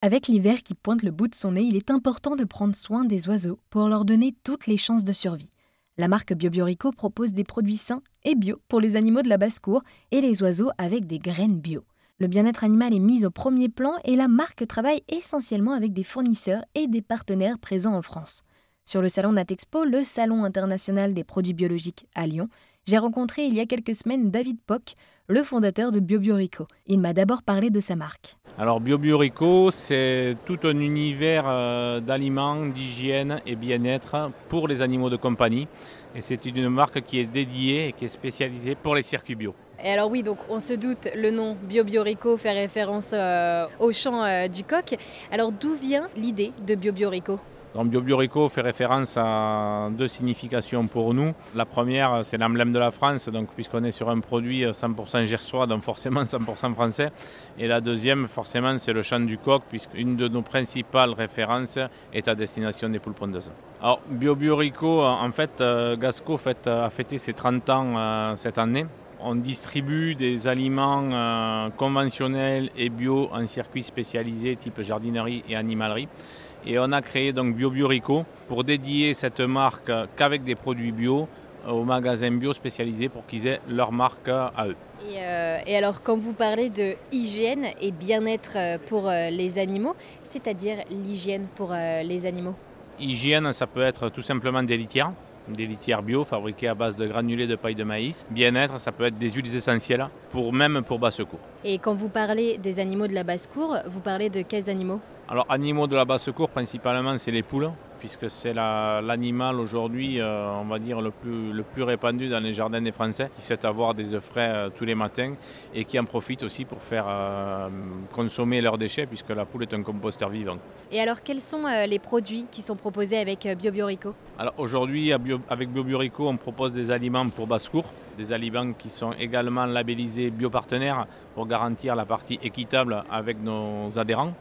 Avec l'hiver qui pointe le bout de son nez, il est important de prendre soin des oiseaux pour leur donner toutes les chances de survie. La marque BioBiorico propose des produits sains et bio pour les animaux de la basse-cour et les oiseaux avec des graines bio. Le bien-être animal est mis au premier plan et la marque travaille essentiellement avec des fournisseurs et des partenaires présents en France. Sur le salon Natexpo, le salon international des produits biologiques à Lyon, j'ai rencontré il y a quelques semaines David Pock, le fondateur de BioBiorico. Il m'a d'abord parlé de sa marque. Alors BioBiorico, c'est tout un univers euh, d'aliments, d'hygiène et bien-être pour les animaux de compagnie. Et c'est une marque qui est dédiée et qui est spécialisée pour les circuits bio. Et alors oui, donc on se doute, le nom BioBiorico fait référence euh, au champ euh, du coq. Alors d'où vient l'idée de BioBiorico? Donc fait référence à deux significations pour nous. La première, c'est l'emblème de la France, donc puisqu'on est sur un produit 100% gersois, donc forcément 100% français. Et la deuxième, forcément, c'est le chant du coq, puisqu'une de nos principales références est à destination des poules pondeuses. Alors BioBiorico, en fait, euh, Gasco a fêté ses 30 ans euh, cette année. On distribue des aliments euh, conventionnels et bio en circuits spécialisés type jardinerie et animalerie. Et on a créé donc BioBiorico pour dédier cette marque qu'avec des produits bio aux magasins bio spécialisés pour qu'ils aient leur marque à eux. Et, euh, et, alors quand vous parlez de hygiène et bien-être euh, pour euh, les animaux, c'est-à-dire l'hygiène pour les animaux? Hygiène, ça peut être tout simplement des litières, des litières bio fabriquées à base de granulés de paille de maïs. Bien-être, ça peut être des huiles essentielles, pour, même pour basse-cour. Et quand vous parlez des animaux de la basse-cour, vous parlez de quels animaux? Alors, animaux de la basse-cour, principalement, c'est les poules, puisque c'est l'animal aujourd'hui, euh, on va dire, le plus, le plus répandu dans les jardins des Français, qui souhaitent avoir des œufs frais euh, tous les matins et qui en profitent aussi pour faire euh, consommer leurs déchets, puisque la poule est un composteur vivant. Et alors, quels sont les produits qui sont proposés avec BioBiorico? Alors, aujourd'hui, avec BioBiorico, on propose des aliments pour basse-cour, des aliments qui sont également labellisés biopartenaires pour garantir la partie équitable avec nos adhérents.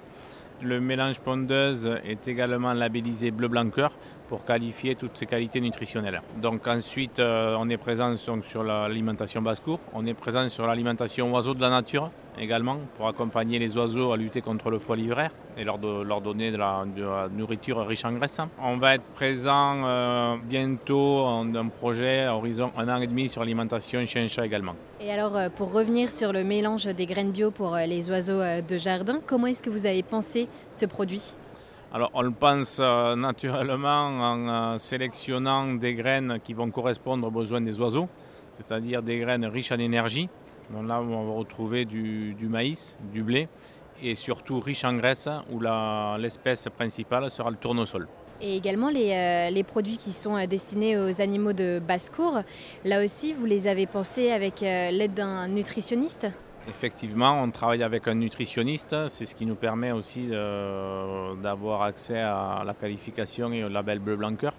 Le mélange pondeuse est également labellisé bleu blanc cœur pour qualifier toutes ses qualités nutritionnelles. Donc ensuite, euh, on est présent sur l'alimentation basse-cour, on est présent sur l'alimentation oiseaux de la nature également pour accompagner les oiseaux à lutter contre le foie livraire et leur, leur donner de la, nourriture riche en graisse. On va être présent euh, bientôt en un projet horizon un an et demi sur l'alimentation chien-chat également. Et alors euh, pour revenir sur le mélange des graines bio pour les oiseaux de jardin, comment est-ce que vous avez pensé ce produit? Alors on le pense euh, naturellement en euh, sélectionnant des graines qui vont correspondre aux besoins des oiseaux, c'est-à-dire des graines riches en énergie. Donc là on va retrouver du, maïs, du blé et surtout riches en graisse où l'espèce principale sera le tournesol. Et également les, euh, les, produits qui sont destinés aux animaux de basse-cour, là aussi vous les avez pensés avec l'aide d'un nutritionniste? Effectivement, on travaille avec un nutritionniste, c'est ce qui nous permet aussi euh, d'avoir accès à la qualification et au label bleu blanc cœur.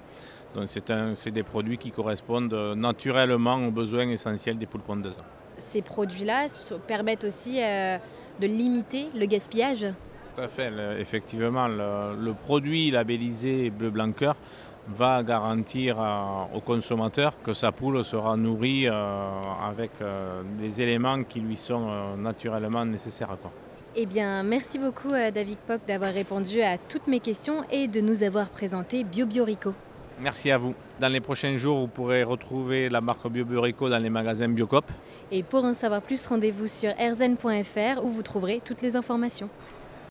Donc c'est des produits qui correspondent naturellement aux besoins essentiels des poules pondeuses. Ces produits-là permettent aussi euh, de limiter le gaspillage? Tout à fait, effectivement. Le, le, produit labellisé bleu blanc cœur va garantir aux consommateurs que sa poule sera nourrie euh, avec euh, des éléments qui lui sont euh, naturellement nécessaires. Eh bien, merci beaucoup David Pock d'avoir répondu à toutes mes questions et de nous avoir présenté BioBiorico. Merci à vous. Dans les prochains jours, vous pourrez retrouver la marque BioBiorico dans les magasins Biocop. Et pour en savoir plus, rendez-vous sur erzen.fr où vous trouverez toutes les informations.